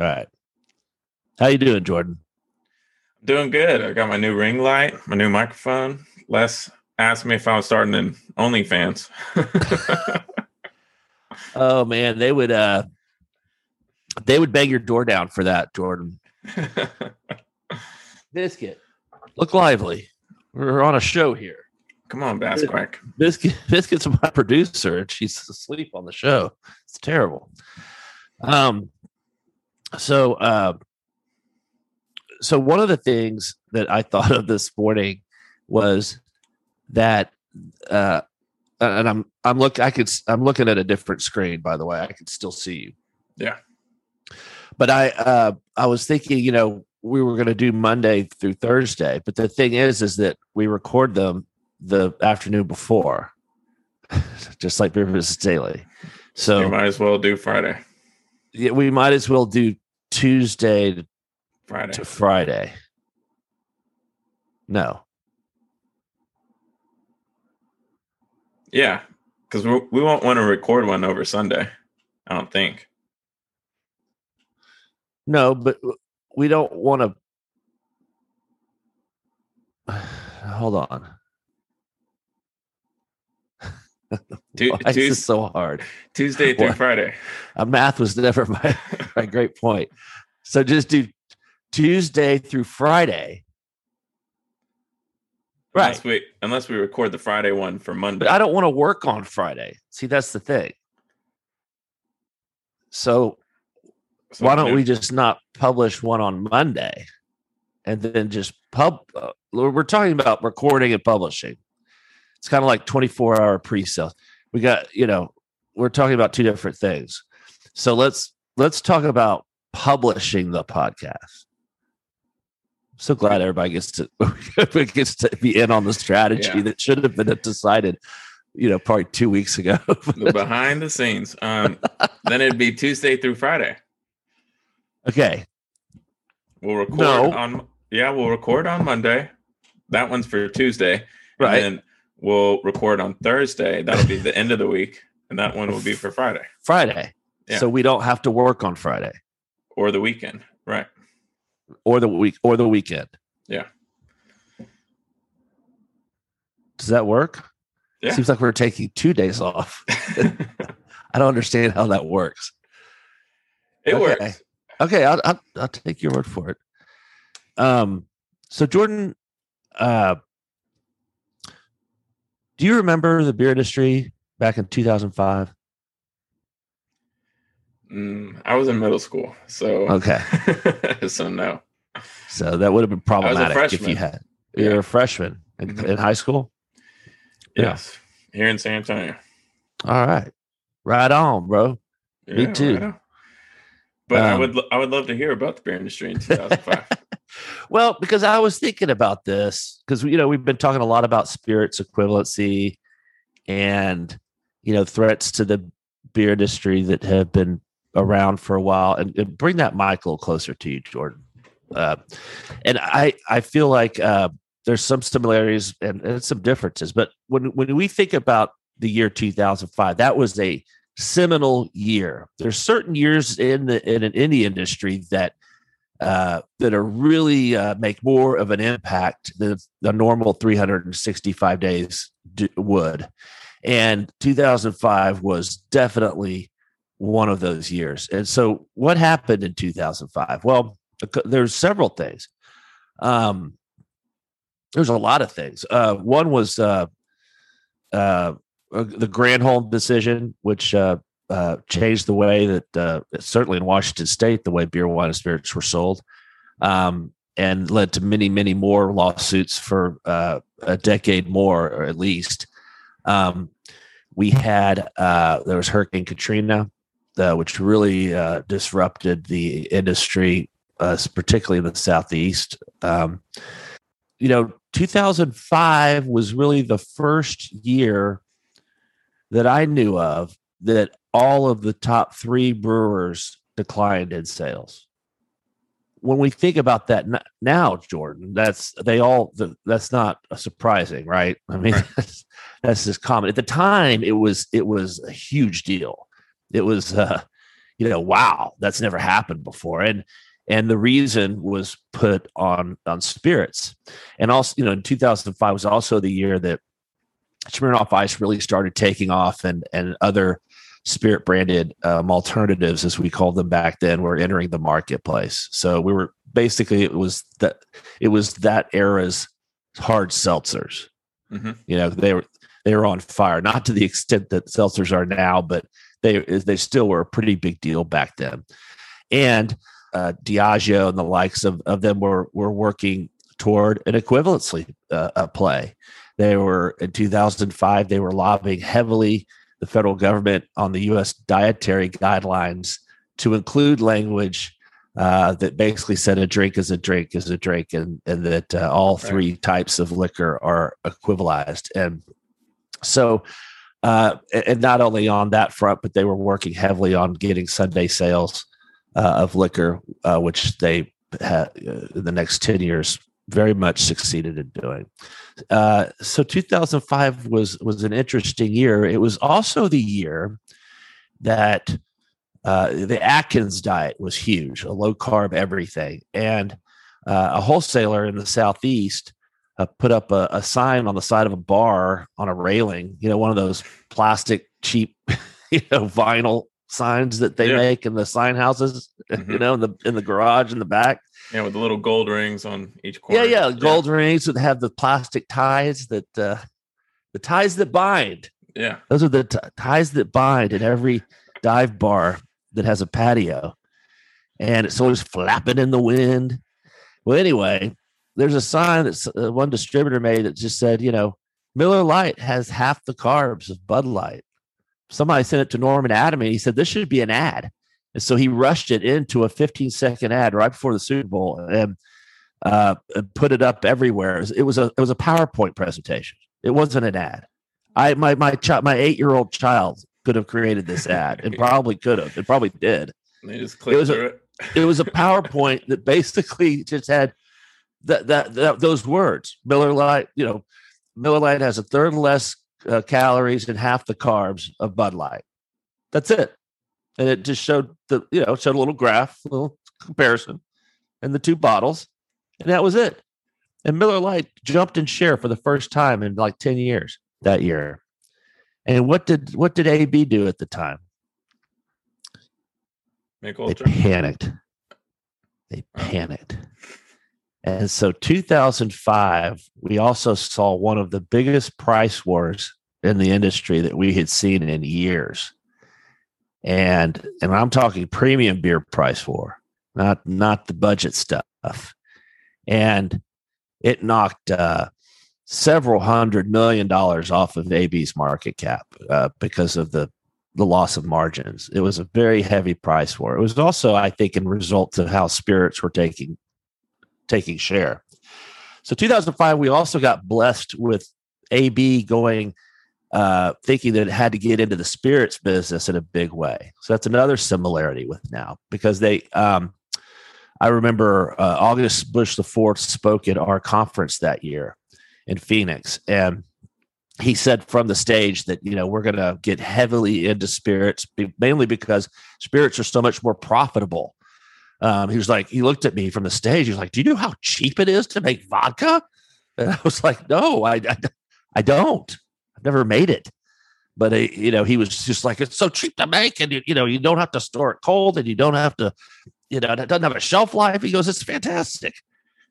All right. How you doing, Jordan? Doing good. I got my new ring light, my new microphone. Les asked me if I was starting an OnlyFans. oh man, they would uh they would bang your door down for that, Jordan. Biscuit, look lively. We're on a show here. Come on, Bass Quack. Biscuit, Biscuit's my producer, and she's asleep on the show. It's terrible. Um, so, uh, so one of the things that I thought of this morning was that, uh, and I'm I'm look I could I'm looking at a different screen by the way. I can still see you. Yeah. But I uh, I was thinking, you know, we were going to do Monday through Thursday, but the thing is, is that we record them the afternoon before, just like Business Daily. So you might as well do Friday. Yeah, we might as well do Tuesday to Friday to Friday. No. Yeah, because we we won't want to record one over Sunday. I don't think. No, but we don't want to. Hold on. Tu- Why is this so hard? Tuesday through What? Friday. Uh, math was never my, my great point. So just do Tuesday through Friday. Right. Unless we unless we record the Friday one for Monday. But I don't want to work on Friday. See, that's the thing. So So why don't we just not publish one on Monday and then just pub? Uh, we're talking about recording and publishing. It's kind of like 24 hour pre sale. We got, you know, we're talking about two different things. So let's let's talk about publishing the podcast. So glad everybody gets to gets to be in on the strategy Yeah. that should have been decided, you know, probably two weeks ago. behind the scenes? Um, then it'd be Tuesday through Friday. okay, We'll record No. on yeah, we'll record on Monday. That one's for Tuesday. Right. And we'll record on Thursday. That'll be the end of the week. And that one will be for Friday Friday. Yeah. So we don't have to work on Friday. or the weekend. Right. or the week or the weekend. Yeah. Does that work? Yeah. Seems like we're taking two days off. I don't understand how that works. it Okay. works. Okay, I'll, I'll I'll take your word for it. Um, so Jordan, uh, do you remember the beer industry back in two thousand five? Mm, I was in middle school. So Okay, so no. so that would have been problematic if you had. You Yeah. a freshman in, Mhm. in high school. Yeah. Yes. Here in San Antonio. All right, right on, bro. Me too. right. But I Um, would I would love to hear about the beer industry in 2005. Well, because I was thinking about this because you know we've been talking a lot about spirits equivalency and you know threats to the beer industry that have been around for a while, and, and bring that mic a little closer to you, Jordan. Uh, and I I feel like uh, there's some similarities and, and some differences, but when when we think about the year 2005, that was a seminal year. There's certain years in the in an indie industry that uh, that are really uh, make more of an impact than the normal 365 days would. And 2005 was definitely one of those years. And so, what happened in 2005? Well, there's several things. Um, there's a lot of things. Uh, one was uh, uh, uh, the Granholm decision, which uh, uh, changed the way that uh, certainly in Washington State, the way beer, wine, and spirits were sold, um, and led to many, many more lawsuits for uh, a decade more, or at least. Um, we had uh, there was Hurricane Katrina, uh, which really uh, disrupted the industry, particularly in the southeast. Um, you know, 2005 was really the first year that I knew of that all of the top three brewers declined in sales. When we think about that now, Jordan, that's they all the, that's not surprising, right? I mean, Right. that's, that's just common. At the time, it was it was a huge deal. It was, uh, you know, wow, that's never happened before. And and the reason was put on on spirits. And also, you know, in 2005 was also the year that Smirnoff Ice really started taking off, and and other spirit branded um, alternatives, as we called them back then, were entering the marketplace. So we were basically it was that it was that era's hard seltzers. Mm-hmm. You know, they were they were on fire, not to the extent that seltzers are now, but they they still were a pretty big deal back then. And uh, Diageo and the likes of, of them were were working toward an equivalency uh, play. They were in 2005. They were lobbying heavily the federal government on the U.S. dietary guidelines to include language uh, that basically said a drink is a drink is a drink, and and that uh, all three types of liquor are equivalized. And so, uh, and not only on that front, but they were working heavily on getting Sunday sales uh, of liquor, uh, which they had in the next ten years very much succeeded in doing. Uh, so 2005 was was an interesting year. It was also the year that uh, the Atkins diet was huge, a low carb everything, and uh, a wholesaler in the southeast uh, put up a, a, sign on the side of a bar on a railing. You know, one of those plastic cheap, you know, vinyl signs that they yeah. make in the sign houses. Mm-hmm. You know, in the in the garage in the back yeah, with the little gold rings on each corner. Yeah, yeah, gold yeah. rings that have the plastic ties that uh the ties that bind. Yeah. Those are the t- ties that bind in every dive bar that has a patio. And it's always flapping in the wind. Well, anyway, there's a sign that uh, one distributor made that just said, you know, Miller Lite has half the carbs of Bud Light. Somebody sent it to Norman Adami and he said, this should be an ad. And so he rushed it into a 15 second ad right before the Super Bowl and uh, put it up everywhere. It was a it was a PowerPoint presentation. It wasn't an ad. I my my child my eight year old child could have created this ad and probably could have. It probably did. They just clicked it was a, it. it was a PowerPoint that basically just had that, that, that those words. Miller Lite, you know, Miller Lite has a third less uh, calories and half the carbs of Bud Light. That's it and it just showed the you know showed a little graph, a little comparison, and the two bottles, and that was it. And Miller Lite jumped in share for the first time in like ten years that year. And what did what did AB do at the time? Make ultra. They panicked. They panicked. And so 2005, we also saw one of the biggest price wars in the industry that we had seen in years and and I'm talking premium beer price war, not not the budget stuff. And it knocked uh, several hundred million dollars off of AB's market cap uh, because of the the loss of margins. It was a very heavy price war. It was also, I think, in result of how spirits were taking taking share. So 2005, we also got blessed with AB going uh, thinking that it had to get into the spirits business in a big way. So that's another similarity with now because they, um, I remember uh, August Busch the fourth spoke at our conference that year in Phoenix, and he said from the stage that you know we're going to get heavily into spirits, mainly because spirits are so much more profitable. Um, he was like, he looked at me from the stage. He was like, "Do you know how cheap it is to make vodka?" And I was like, "No, I, I, I don't." I've never made it. But uh, you know, he was just like, it's so cheap to make, and you, you know, you don't have to store it cold, and you don't have to, you know, it doesn't have a shelf life. He goes, it's fantastic,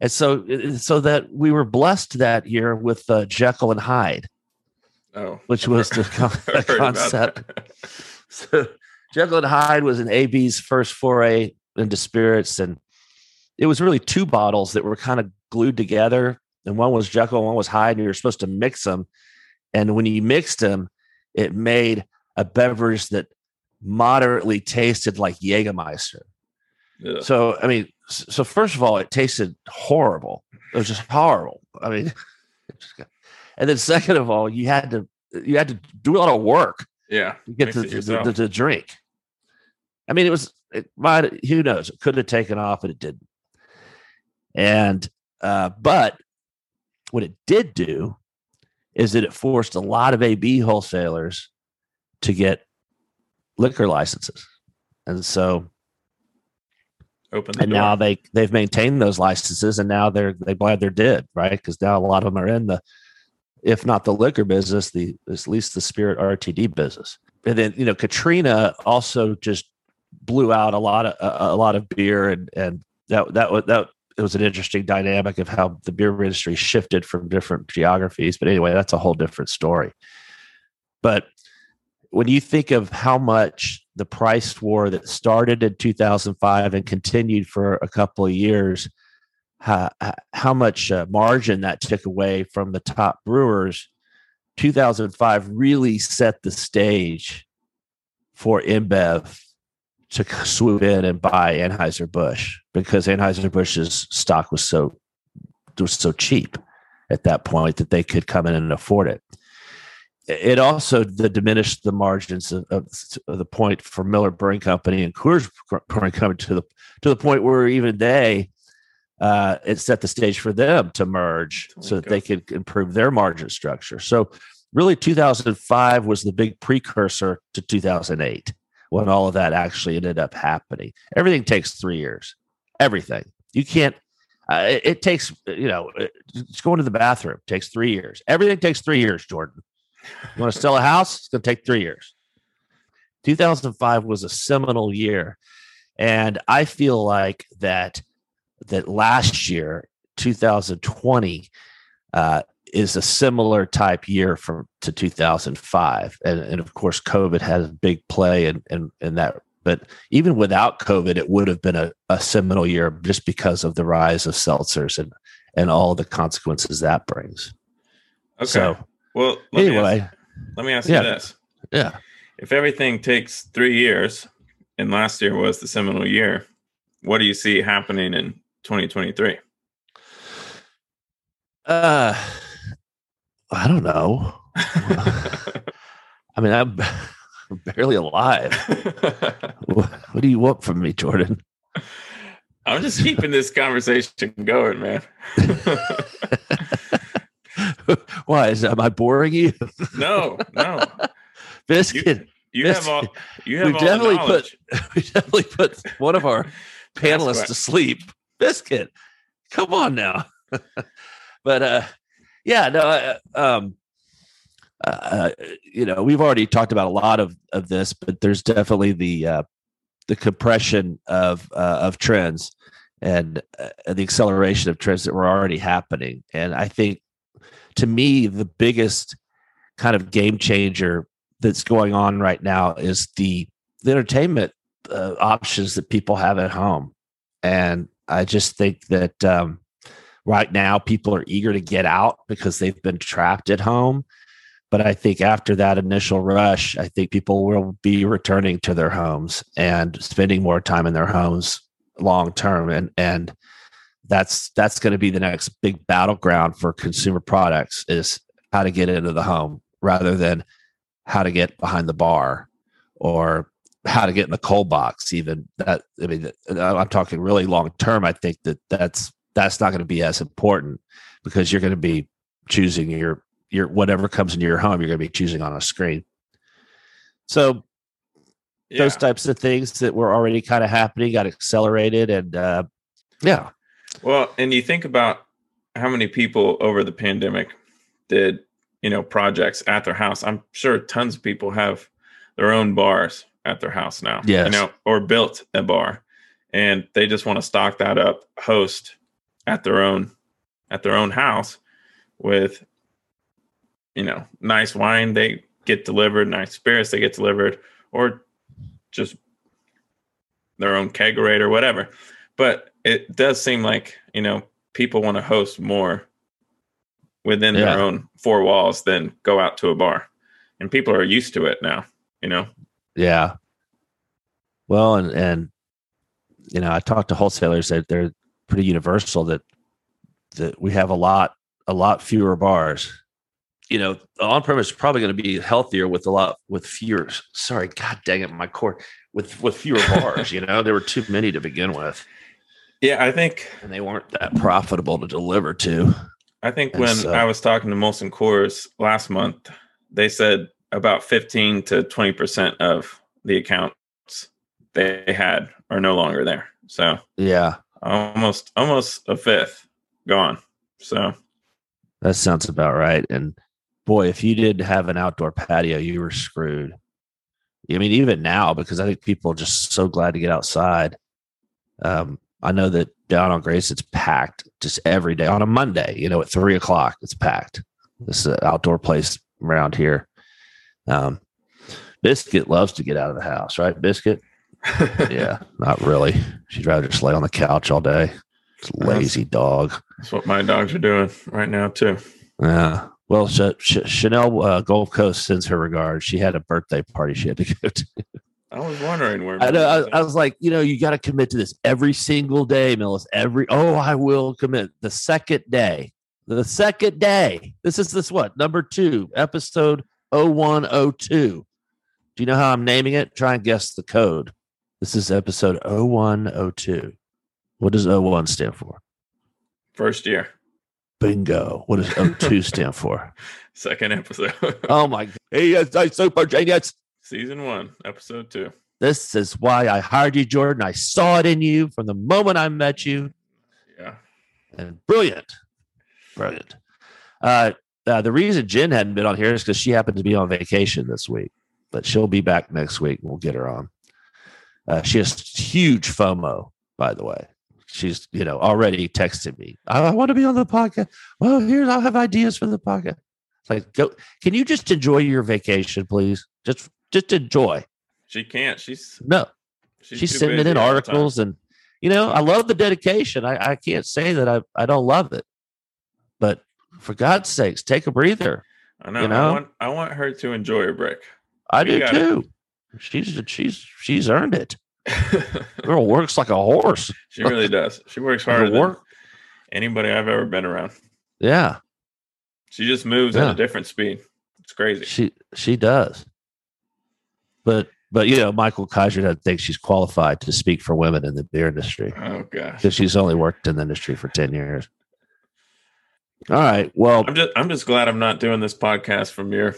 and so uh, so that we were blessed that year with uh, Jekyll and Hyde, oh, which was the, the concept. so Jekyll and Hyde was an AB's first foray into spirits, and it was really two bottles that were kind of glued together, and one was Jekyll, and one was Hyde, and you were supposed to mix them and when you mixed them, it made a beverage that moderately tasted like Jägermeister. Yeah. So, I mean, so first of all, it tasted horrible. It was just horrible. I mean, and then second of all, you had to you had to do a lot of work. Yeah, to get the, the, the, the, drink. I mean, it was it might who knows it could have taken off, but it didn't. And uh, but what it did do is that it forced a lot of AB wholesalers to get liquor licenses. and so Open and door. now they they've maintained those licenses, and now they're they glad they're dead, right? Because now a lot of them are in the, if not the liquor business, the at least the spirit RTD business. And then you know Katrina also just blew out a lot of a, a lot of beer, and and that that was that it was an interesting dynamic of how the beer industry shifted from different geographies. But anyway, that's a whole different story. But when you think of how much the price war that started in 2005 and continued for a couple of years, how, how much uh, margin that took away from the top brewers, 2005 really set the stage for InBev to swoop in and buy Anheuser-Busch because Anheuser-Busch's stock was so was so cheap at that point that they could come in and afford it. It also the diminished the margins of, of, of, the point for Miller Brewing Company and Coors Brewing Company to the to the point where even they uh, it set the stage for them to merge so that they could improve their margin structure. So really, 2005 was the big precursor to 2008 when all of that actually ended up happening. Everything takes three years. Everything you can't. Uh, it, it takes you know, it's going to the bathroom takes three years. Everything takes three years, Jordan. You want to sell a house? It's going to take three years. 2005 was a seminal year. And I feel like that that last year, 2020, uh, is a similar type year from to 2005. And, and of course, COVID has a big play in, in, in that. But even without COVID, it would have been a, a seminal year just because of the rise of seltzers and, and all the consequences that brings. Okay. So well, let anyway, me ask, let me ask yeah, you this: Yeah, if everything takes three years, and last year was the seminal year, what do you see happening in 2023? Uh, I don't know. I mean, I'm barely alive. what, do you want from me, Jordan? I'm just keeping this conversation going, man. Why is am I boring you? no, no. Biscuit. You, you have all. You have we definitely put. We definitely put one of our panelists to sleep. Biscuit. Come on now. but uh, yeah, no. Uh, um, uh, you know, we've already talked about a lot of of this, but there's definitely the uh, the compression of uh, of trends and uh, the acceleration of trends that were already happening. And I think to me, the biggest kind of game changer that's going on right now is the, the entertainment uh, options that people have at home. And I just think that um, right now people are eager to get out because they've been trapped at home. But I think after that initial rush, I think people will be returning to their homes and spending more time in their homes long term. And and that's that's going to be the next big battleground for consumer products is how to get into the home rather than how to get behind the bar or how to get in the cold box even that i mean i'm talking really long term i think that that's that's not going to be as important because you're going to be choosing your your whatever comes into your home you're going to be choosing on a screen so yeah. those types of things that were already kind of happening got accelerated and uh, yeah well, and you think about how many people over the pandemic did, you know, projects at their house. I'm sure tons of people have their own bars at their house now. yeah You know, or built a bar and they just want to stock that up, host at their own at their own house with you know, nice wine they get delivered, nice spirits they get delivered, or just their own kegerator, whatever. But it does seem like you know people want to host more within yeah. their own four walls than go out to a bar, and people are used to it now. You know. Yeah. Well, and and you know, I talked to wholesalers that they're pretty universal that that we have a lot a lot fewer bars. You know, on premise is probably going to be healthier with a lot with fewer. Sorry, God dang it, my core with with fewer bars. you know, there were too many to begin with. Yeah, I think, and they weren't that profitable to deliver to. I think and when so, I was talking to Molson Coors last month, they said about fifteen to twenty percent of the accounts they had are no longer there. So Yeah, almost almost a fifth gone. So that sounds about right. And boy, if you didn't have an outdoor patio, you were screwed. I mean, even now, because I think people are just so glad to get outside. Um, I know that down on Grace, it's packed just every day on a Monday. You know, at three o'clock, it's packed. This is an outdoor place around here. Um, Biscuit loves to get out of the house, right? Biscuit? Yeah, not really. She'd rather just lay on the couch all day. It's a lazy dog. that's what my dogs are doing right now too. Yeah. Well, Ch- Ch- Chanel uh, Gold Coast sends her regards. She had a birthday party she had to go to. I was wondering where. I, know, I, I was like, you know, you got to commit to this every single day, Millis. Every oh, I will commit the second day. The second day. This is this what number two episode 0102. Do you know how I'm naming it? Try and guess the code. This is episode 0102. What does 01 stand for? First year, Bingo. What does 02 stand for? second episode, Oh my god. Hey, yes, I super genius. season one, episode two. This is why I hired you, Jordan. I saw it in you from the moment I met you. Yeah, And brilliant. Brilliant. Uh, uh, the reason Jen hadn't been on here is because she happened to be on vacation this week, but she'll be back next week. We'll get her on. Uh, she has huge FOMO, by the way. She's, you know, already texted me. I, want to be on the podcast. Well, here's I'll have ideas for the podcast. Like, go. Can you just enjoy your vacation, please? Just, just enjoy. she can't. She's No, she's, too sending in all the time. articles and you know i love the dedication i, I can't say that I, I don't love it but for god's sakes take a breather I know. you know? I want. I want her to enjoy a break. i We do got it. too she's she's she's earned it girl works like a horse she really does. She works harder than work- anybody I've ever been around. yeah She just moves at a different speed. It's crazy. she she does but but you know michael kaiser doesn't think she's qualified to speak for women in the beer industry Oh gosh. because she's only worked in the industry for 10 years all right well I'm just. I'm just glad I'm not doing this podcast from your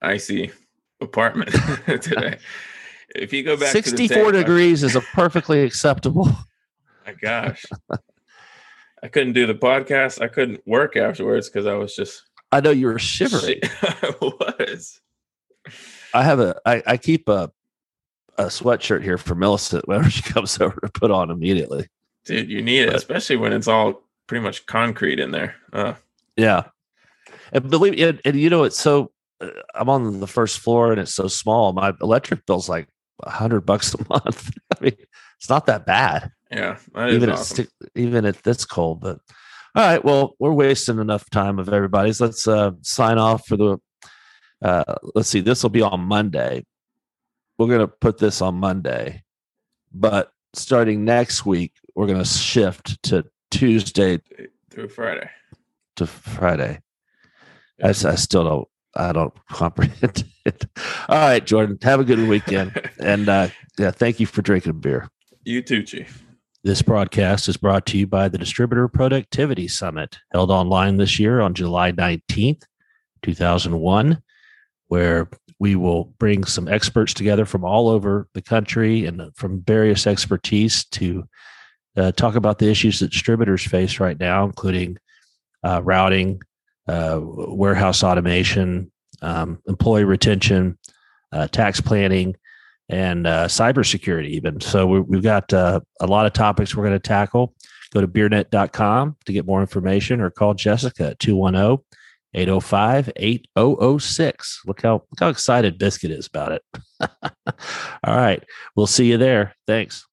icy apartment today. If you go back, to the 64 degrees is a perfectly acceptable my gosh. I couldn't do the podcast. I couldn't work afterwards because I was just i know you were shivering I was. I have a I, I keep a a sweatshirt here for Millicent whenever she comes over to put on immediately. Dude, you need it, especially when it's all pretty much concrete in there. Uh, Yeah, and believe and, and you know it's so. I'm on the first floor and it's so small. My electric bill's like a hundred bucks a month. I mean, it's not that bad, yeah, that even at awesome. sti- even at this cold. But all right, well, we're wasting enough time of everybody's. Let's uh, sign off for the. Uh, let's see. This will be on Monday. We're gonna put this on Monday, but starting next week, we're gonna shift to Tuesday through Friday. to Friday. I, I still don't. I don't comprehend it. All right, Jordan. Have a good weekend, and uh, yeah, thank you for drinking beer. you too, Chief. This broadcast is brought to you by the Distributor Productivity Summit, held online this year on July 19th, 2001, where we will bring some experts together from all over the country and from various expertise to uh, talk about the issues that distributors face right now, including uh, routing, uh, warehouse automation, um, employee retention, uh, tax planning, and uh, cybersecurity even. So we, we've got uh, a lot of topics we're going to tackle. Go to beernet.com to get more information or call Jessica at 210 805 8006. Look how look how excited Biscuit is about it. All right. We'll see you there. Thanks.